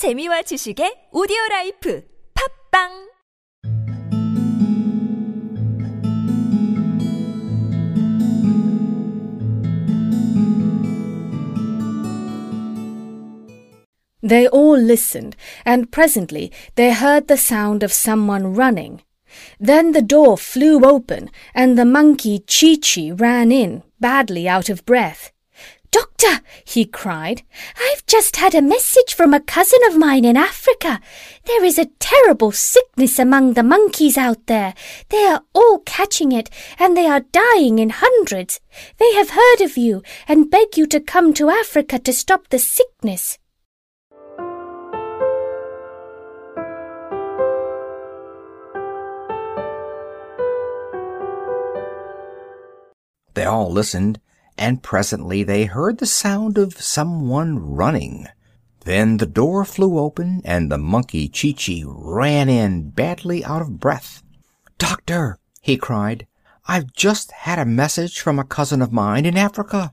재미와 지식의 오디오 라이프 팝빵 They all listened, and presently they heard the sound of someone running. Then the door flew open, and the monkey Chi Chi ran in, badly out of breath. Doctor, he cried, I've just had a message from a cousin of mine in Africa. There is a terrible sickness among the monkeys out there. They are all catching it, and they are dying in hundreds. They have heard of you, and beg you to come to Africa to stop the sickness. They all listened, and presently they heard the sound of someone running. Then the door flew open, and the monkey Chi ran in, badly out of breath. Doctor, he cried, I've just had a message from a cousin of mine in Africa.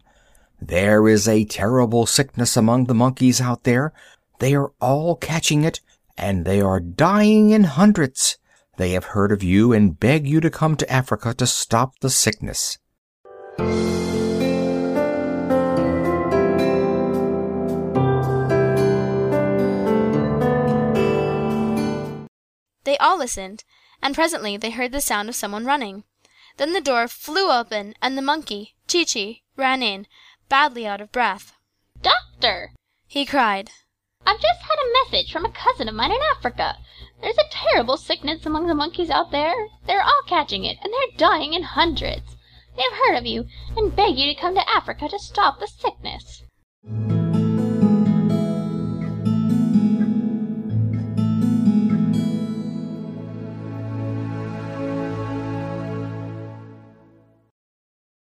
There is a terrible sickness among the monkeys out there. They are all catching it, and they are dying in hundreds. They have heard of you and beg you to come to Africa to stop the sickness. They all listened, and presently they heard the sound of someone running. Then the door flew open, and the monkey, Chee Chee, ran in, badly out of breath. Doctor, He cried, I've just had a message from a cousin of mine in Africa. There's a terrible sickness among the monkeys out there. They're all catching it, and they're dying in hundreds. They have heard of you, and beg you to come to Africa to stop the sickness.